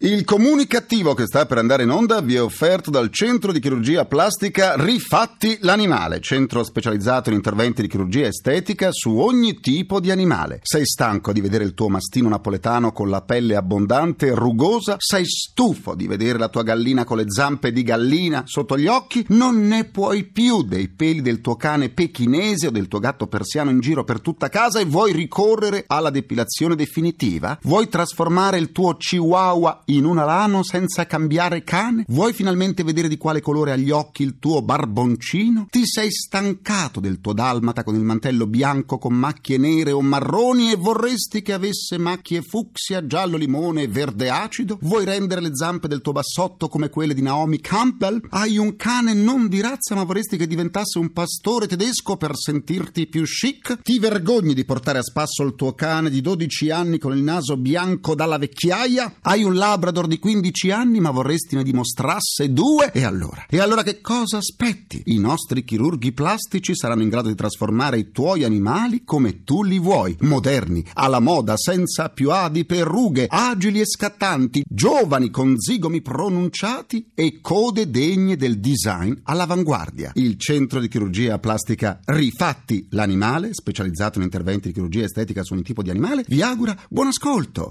Il comunicativo che sta per andare in onda vi è offerto dal Centro di Chirurgia Plastica Rifatti l'Animale, centro specializzato in interventi di chirurgia estetica su ogni tipo di animale. Sei stanco di vedere il tuo mastino napoletano con la pelle abbondante e rugosa? Sei stufo di vedere la tua gallina con le zampe di gallina sotto gli occhi? Non ne puoi più dei peli del tuo cane pechinese o del tuo gatto persiano in giro per tutta casa e vuoi ricorrere alla depilazione definitiva? Vuoi trasformare il tuo chihuahua in un alano senza cambiare cane? Vuoi finalmente vedere di quale colore ha gli occhi il tuo barboncino? Ti sei stancato del tuo dalmata con il mantello bianco con macchie nere o marroni e vorresti che avesse macchie fucsia, giallo limone e verde acido? Vuoi rendere le zampe del tuo bassotto come quelle di Naomi Campbell? Hai un cane non di razza ma vorresti che diventasse un pastore tedesco per sentirti più chic? Ti vergogni di portare a spasso il tuo cane di 12 anni con il naso bianco dalla vecchiaia? Hai un labro Labrador di 15 anni, ma vorresti ne dimostrasse due? E allora? E allora che cosa aspetti? I nostri chirurghi plastici saranno in grado di trasformare i tuoi animali come tu li vuoi, moderni, alla moda, senza più adi per rughe, agili e scattanti, giovani con zigomi pronunciati e code degne del design all'avanguardia. Il centro di chirurgia plastica Rifatti l'animale, specializzato in interventi di chirurgia estetica su ogni tipo di animale, vi augura buon ascolto.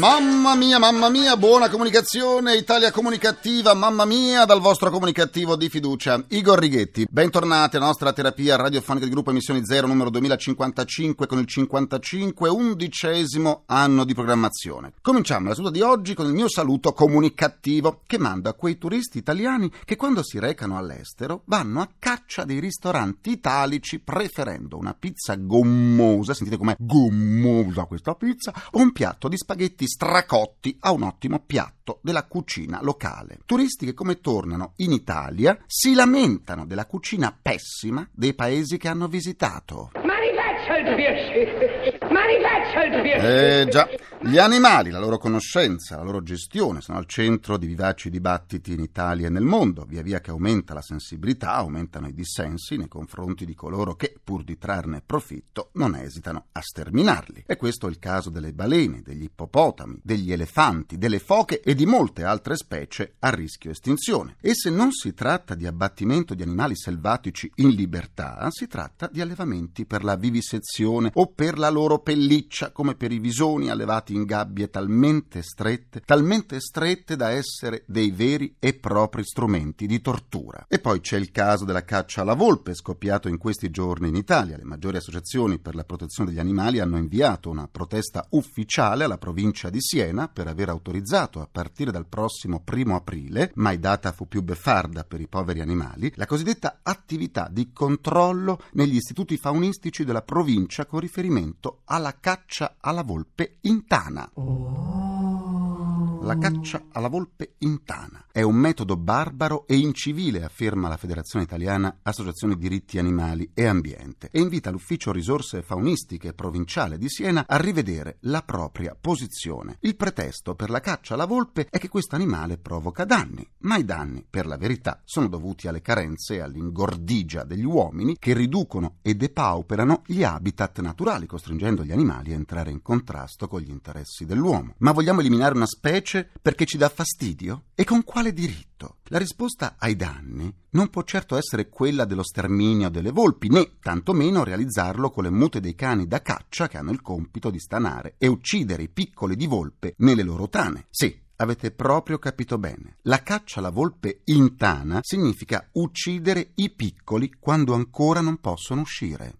Mamma mia, mamma mia, buona comunicazione, Italia comunicativa, mamma mia, dal vostro comunicativo di fiducia. Igor Righetti, bentornati alla nostra terapia radiofonica di gruppo Emissioni Zero numero 2055 con il 55 undicesimo anno di programmazione. Cominciamo la seduta di oggi con il mio saluto comunicativo che mando a quei turisti italiani che quando si recano all'estero vanno a caccia dei ristoranti italici preferendo una pizza gommosa, sentite com'è gommosa questa pizza, o un piatto di spaghetti stracotti a un ottimo piatto della cucina locale. Turisti che come tornano in Italia si lamentano della cucina pessima dei paesi che hanno visitato. Ma il piacere! Ma rifaccia il piacere! Eh già, gli animali, la loro conoscenza, la loro gestione sono al centro di vivaci dibattiti in Italia e nel mondo. Via via che aumenta la sensibilità, aumentano i dissensi nei confronti di coloro che, pur di trarne profitto, non esitano a sterminarli. E questo è il caso delle balene, degli ippopotami, degli elefanti, delle foche e di molte altre specie a rischio estinzione. E se non si tratta di abbattimento di animali selvatici in libertà, si tratta di allevamenti per la vivisezione o per la loro pelliccia, come per i visoni allevati in gabbie talmente strette, talmente strette da essere dei veri e propri strumenti di tortura. E poi c'è il caso della caccia alla volpe, scoppiato in questi giorni in Italia. Le maggiori associazioni per la protezione degli animali hanno inviato una protesta ufficiale alla provincia di Siena per aver autorizzato a partire dal prossimo primo aprile, mai data fu più beffarda per i poveri animali, la cosiddetta attività di controllo negli istituti faunistici della provincia con riferimento alla caccia alla volpe in Tana. La caccia alla volpe in Tana è un metodo barbaro e incivile, afferma la Federazione Italiana Associazione Diritti Animali e Ambiente, e invita l'Ufficio Risorse Faunistiche Provinciale di Siena a rivedere la propria posizione. Il pretesto per la caccia alla volpe è che questo animale provoca danni, ma i danni, per la verità, sono dovuti alle carenze e all'ingordigia degli uomini che riducono e depauperano gli habitat naturali, costringendo gli animali a entrare in contrasto con gli interessi dell'uomo. Ma vogliamo eliminare una specie perché ci dà fastidio? E con quale diritto? La risposta ai danni non può certo essere quella dello sterminio delle volpi, né tantomeno realizzarlo con le mute dei cani da caccia che hanno il compito di stanare e uccidere i piccoli di volpe nelle loro tane. Sì, avete proprio capito bene. La caccia alla volpe in tana significa uccidere i piccoli quando ancora non possono uscire.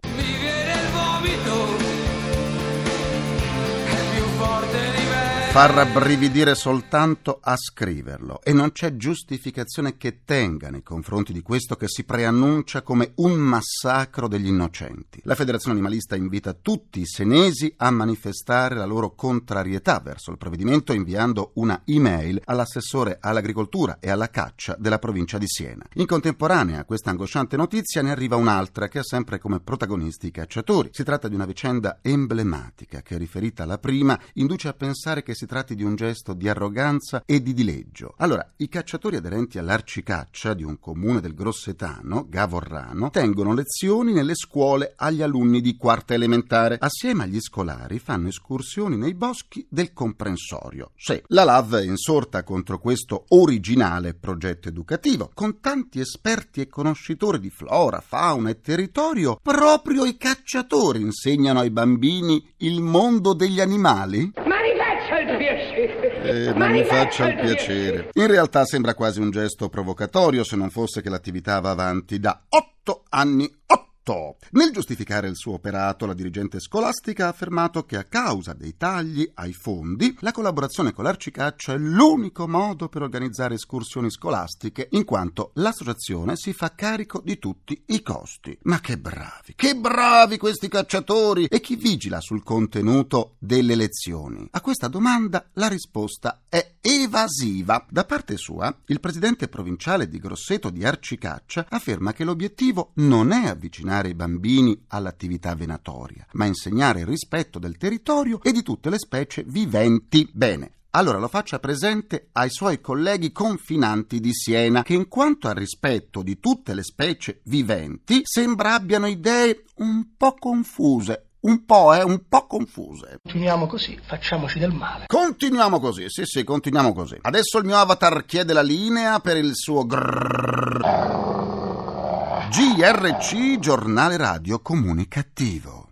Far rabbrividire soltanto a scriverlo e non c'è giustificazione che tenga nei confronti di questo che si preannuncia come un massacro degli innocenti. La Federazione Animalista invita tutti i senesi a manifestare la loro contrarietà verso il provvedimento inviando una email all'assessore all'agricoltura e alla caccia della provincia di Siena. In contemporanea a questa angosciante notizia ne arriva un'altra che ha sempre come protagonisti i cacciatori. Si tratta di una vicenda emblematica che riferita alla prima induce a pensare che si tratti di un gesto di arroganza e di dileggio. Allora, i cacciatori aderenti all'arcicaccia di un comune del Grossetano, Gavorrano, tengono lezioni nelle scuole agli alunni di quarta elementare. Assieme agli scolari fanno escursioni nei boschi del comprensorio. Sì, la LAV è insorta contro questo originale progetto educativo, con tanti esperti e conoscitori di flora, fauna e territorio, proprio i cacciatori insegnano ai bambini il mondo degli animali? Ma mi faccia il piacere! Eh, ma mi faccia il piacere. In realtà sembra quasi un gesto provocatorio se non fosse che l'attività va avanti da otto anni. Otto! Nel giustificare il suo operato, la dirigente scolastica ha affermato che a causa dei tagli ai fondi, la collaborazione con l'Arcicaccia è l'unico modo per organizzare escursioni scolastiche, in quanto l'associazione si fa carico di tutti i costi. Ma che bravi, che bravi questi cacciatori! E chi vigila sul contenuto delle lezioni? A questa domanda la risposta è evasiva. Da parte sua, il presidente provinciale di Grosseto di Arcicaccia afferma che l'obiettivo non è avvicinare i bambini all'attività venatoria, ma insegnare il rispetto del territorio e di tutte le specie viventi. Bene, allora lo faccia presente ai suoi colleghi confinanti di Siena, che in quanto al rispetto di tutte le specie viventi, sembra abbiano idee un po' confuse. Un po', eh, un po' confuse. Continuiamo così, facciamoci del male. Continuiamo così, sì, sì, continuiamo così. Adesso il mio avatar chiede la linea per il suo grrrr. GRC, giornale radio comunicativo.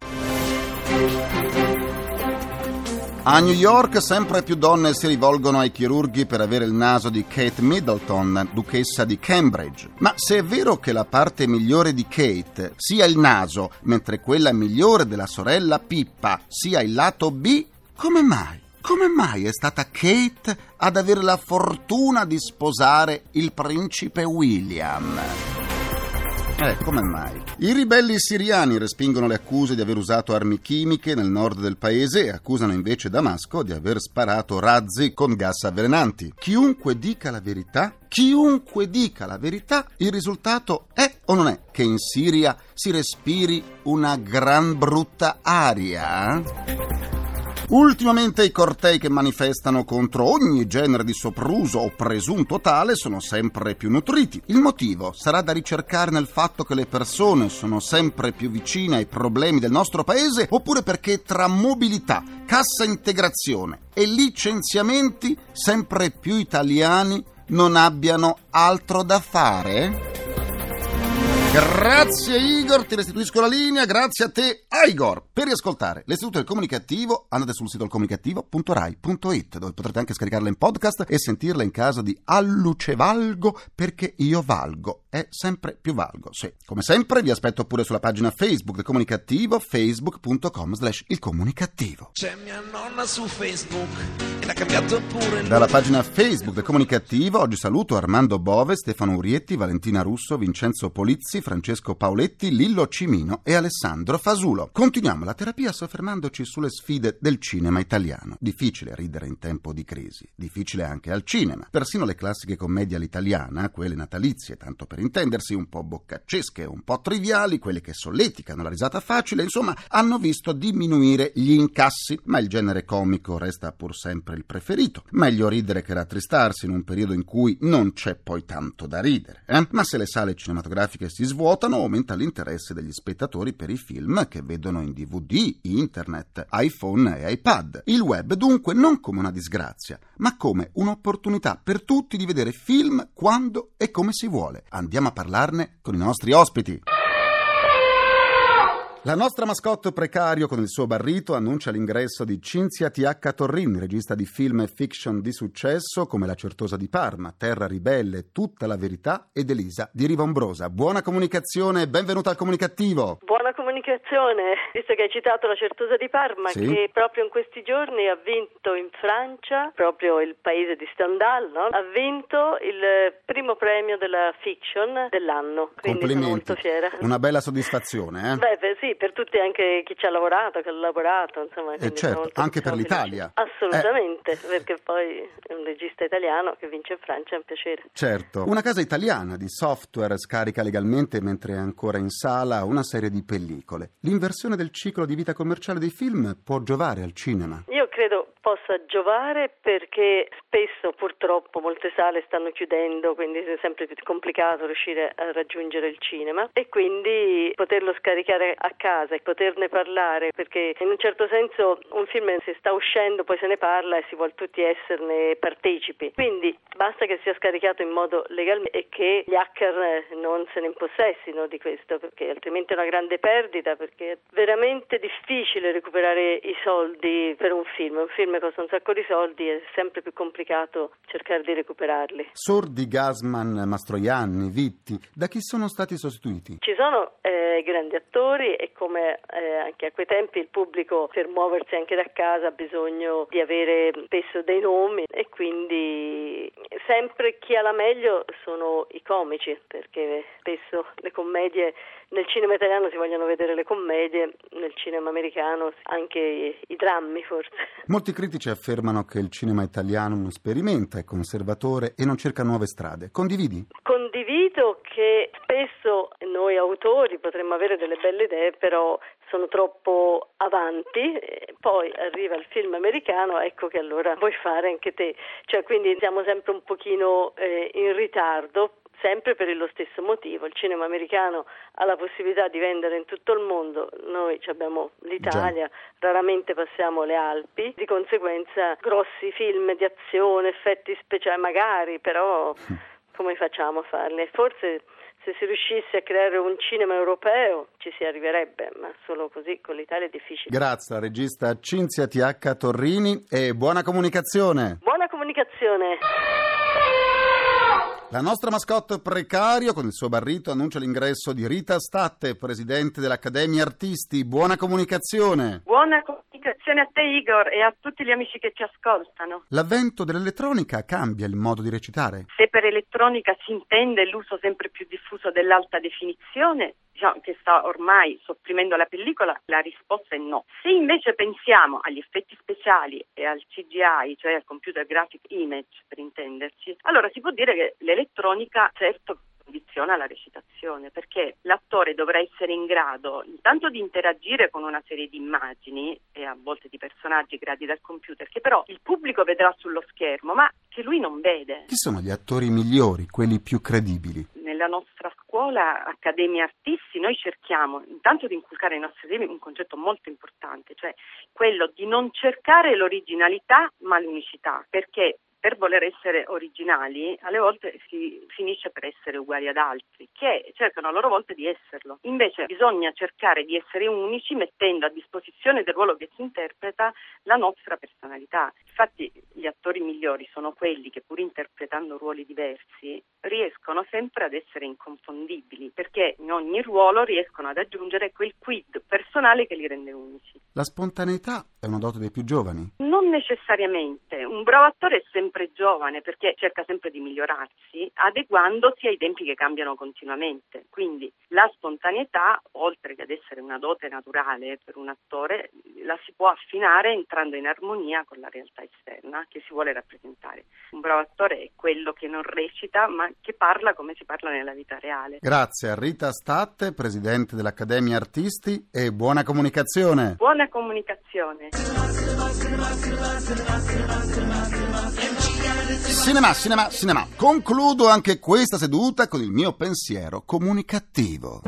A New York sempre più donne si rivolgono ai chirurghi per avere il naso di Kate Middleton, duchessa di Cambridge. Ma se è vero che la parte migliore di Kate sia il naso, mentre quella migliore della sorella Pippa sia il lato B, come mai? Come mai è stata Kate ad avere la fortuna di sposare il principe William? Eh, come mai? I ribelli siriani respingono le accuse di aver usato armi chimiche nel nord del paese e accusano invece Damasco di aver sparato razzi con gas avvelenanti. Chiunque dica la verità, chiunque dica la verità, il risultato è o non è che in Siria si respiri una gran brutta aria? Ultimamente i cortei che manifestano contro ogni genere di sopruso o presunto tale sono sempre più nutriti. Il motivo sarà da ricercare nel fatto che le persone sono sempre più vicine ai problemi del nostro paese oppure perché tra mobilità, cassa integrazione e licenziamenti sempre più italiani non abbiano altro da fare? Grazie Igor, ti restituisco la linea, grazie a te Igor. Per riascoltare l'istituto del comunicativo andate sul sito comunicativo.rai.it dove potrete anche scaricarla in podcast e sentirla in caso di allucevalgo perché io valgo, è sempre più valgo, sì. Come sempre vi aspetto pure sulla pagina Facebook del comunicativo facebook.com slash il comunicativo. C'è mia nonna su Facebook e l'ha cambiato pure Dalla pagina Facebook del Comunicativo oggi saluto Armando Bove, Stefano Urietti, Valentina Russo, Vincenzo Polizzi, Francesco Paoletti, Lillo Cimino e Alessandro Fasulo. Continuiamo la terapia soffermandoci sulle sfide del cinema italiano. Difficile ridere in tempo di crisi, difficile anche al cinema. Persino le classiche commedie all'italiana, quelle natalizie, tanto per intendersi, un po' boccaccesche, un po' triviali, quelle che solleticano la risata facile, insomma, hanno visto diminuire gli incassi, ma il genere comico resta pur sempre il preferito. Meglio ridere che rattristarsi in un periodo in cui non c'è poi tanto da ridere, eh? Ma se le sale cinematografiche si svuotano, aumenta l'interesse degli spettatori per i film che vedono in DVD, internet, iPhone e iPad. Il web dunque non come una disgrazia, ma come un'opportunità per tutti di vedere film quando e come si vuole. Andiamo a parlarne con i nostri ospiti. La nostra mascotte precario con il suo barrito annuncia l'ingresso di Cinzia T.H. Torrin, regista di film e fiction di successo come La Certosa di Parma, Terra Ribelle, Tutta la Verità ed Elisa di Rivombrosa. Buona comunicazione e benvenuta al comunicativo. Buona comunicazione, visto che hai citato la Certosa di Parma, Sì. che proprio in questi giorni ha vinto in Francia, proprio il paese di Stendhal, no? ha vinto il primo premio della fiction dell'anno. Quindi Complimenti. molto fiera. Una bella soddisfazione, eh? Beh, beh, sì, per tutti anche chi ci ha lavorato, che ha lavorato, insomma. quindi certo, sono molto- anche per l'Italia. Assolutamente, perché poi è un regista italiano che vince in Francia è un piacere. Certo. Una casa italiana di software scarica legalmente, mentre è ancora in sala, una serie di pellicole. L'inversione del ciclo di vita commerciale dei film può giovare al cinema. Io credo possa giovare perché spesso purtroppo molte sale stanno chiudendo, quindi è sempre più complicato riuscire a raggiungere il cinema e quindi poterlo scaricare a casa e poterne parlare perché in un certo senso un film si sta uscendo, poi se ne parla e si vuole tutti esserne partecipi. Quindi basta che sia scaricato in modo legale e che gli hacker non se ne impossessino di questo perché altrimenti è una grande perdita perché è veramente difficile recuperare i soldi per un film. Un film costa un sacco di soldi e è sempre più complicato cercare di recuperarli. Sordi, Gasman, Mastroianni, Vitti, da chi sono stati sostituiti? Ci sono eh, grandi attori e come eh, anche a quei tempi il pubblico per muoversi anche da casa ha bisogno di avere spesso dei nomi e quindi sempre chi ha la meglio sono i comici perché spesso le commedie nel cinema italiano si vogliono vedere le commedie, nel cinema americano anche i, i drammi forse. Molti critici affermano che il cinema italiano non sperimenta, è conservatore e non cerca nuove strade. Condividi? Condivido che spesso noi autori potremmo avere delle belle idee, però sono troppo avanti, poi arriva il film americano, ecco che allora vuoi fare anche te. Cioè, quindi siamo sempre un pochino eh, in ritardo sempre per lo stesso motivo. Il cinema americano ha la possibilità di vendere in tutto il mondo, noi abbiamo l'Italia, Già. raramente passiamo le Alpi, di conseguenza grossi film di azione, effetti speciali, magari, però come facciamo a farli? Forse se si riuscisse a creare un cinema europeo ci si arriverebbe, ma solo così con l'Italia è difficile. Grazie alla regista Cinzia TH Torrini e buona comunicazione. Buona comunicazione. La nostra mascotte precario con il suo barrito annuncia l'ingresso di Rita Statte, presidente dell'Accademia Artisti. Buona comunicazione. Buona comunicazione a te Igor e a tutti gli amici che ci ascoltano. L'avvento dell'elettronica cambia il modo di recitare? Se per elettronica si intende l'uso sempre più diffuso dell'alta definizione, diciamo, che sta ormai sopprimendo la pellicola, la risposta è no. Se invece pensiamo agli effetti speciali e al CGI, cioè al computer graphic image per intenderci, allora si può dire che l'elettronica certo condiziona la recitazione perché l'attore dovrà essere in grado intanto di interagire con una serie di immagini e a volte di personaggi creati dal computer che però il pubblico vedrà sullo schermo ma che lui non vede. Chi sono gli attori migliori, quelli più credibili? Nella nostra scuola Accademia Artisti noi cerchiamo intanto di inculcare ai nostri allievi un concetto molto importante, cioè quello di non cercare l'originalità ma l'unicità, perché per voler essere originali, alle volte si finisce per essere uguali ad altri, che cercano a loro volta di esserlo. Invece bisogna cercare di essere unici mettendo a disposizione del ruolo che si interpreta la nostra personalità. Infatti gli attori migliori sono quelli che pur interpretando ruoli diversi riescono sempre ad essere inconfondibili, perché in ogni ruolo riescono ad aggiungere quel quid personale che li rende unici. La spontaneità è una dote dei più giovani? Non necessariamente. Un bravo attore è sempre giovane perché cerca sempre di migliorarsi, adeguandosi ai tempi che cambiano continuamente. Quindi la spontaneità, oltre che ad essere una dote naturale per un attore, la si può affinare entrando in armonia con la realtà esterna che si vuole rappresentare. Un bravo attore è quello che non recita ma che parla come si parla nella vita reale. Grazie a Rita Statte, presidente dell'Accademia Artisti e buona comunicazione. Buona comunicazione. Cinema, cinema, cinema. Concludo anche questa seduta con il mio pensiero comunicativo.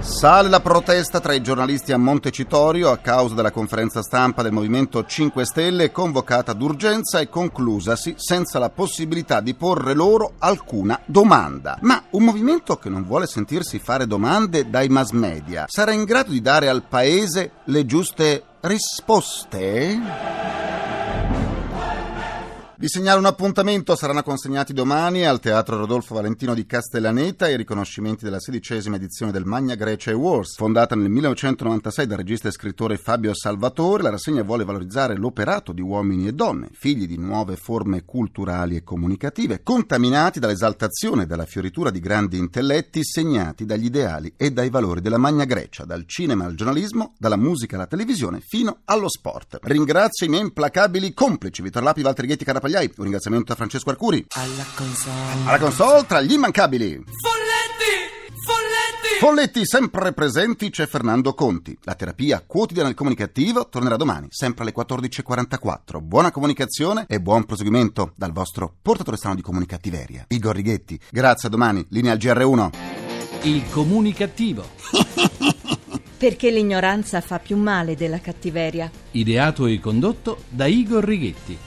Sale la protesta tra i giornalisti a Montecitorio a causa della conferenza stampa del Movimento 5 Stelle convocata d'urgenza e conclusasi senza la possibilità di porre loro alcuna domanda. Ma un movimento che non vuole sentirsi fare domande dai mass media sarà in grado di dare al paese le giuste risposte? Vi segnalo un appuntamento, saranno consegnati domani al Teatro Rodolfo Valentino di Castellaneta i riconoscimenti della sedicesima edizione del Magna Grecia Awards. Fondata nel 1996 dal regista e scrittore Fabio Salvatore, la rassegna vuole valorizzare l'operato di uomini e donne, figli di nuove forme culturali e comunicative, contaminati dall'esaltazione e dalla fioritura di grandi intelletti segnati dagli ideali e dai valori della Magna Grecia, dal cinema al giornalismo, dalla musica alla televisione fino allo sport. Ringrazio i miei implacabili complici Vittor Lapi, Valtteri Ghetti, Carapagliai, un ringraziamento a Francesco Arcuri. Alla console. Alla console tra gli immancabili. Folletti! Folletti! Folletti sempre presenti c'è Fernando Conti. La terapia quotidiana del comunicativo tornerà domani, sempre alle 14.44. Buona comunicazione e buon proseguimento dal vostro portatore strano di comunicattiveria, Igor Righetti. Grazie, a domani. Linea al GR1. Il comunicativo. Perché l'ignoranza fa più male della cattiveria. Ideato e condotto da Igor Righetti.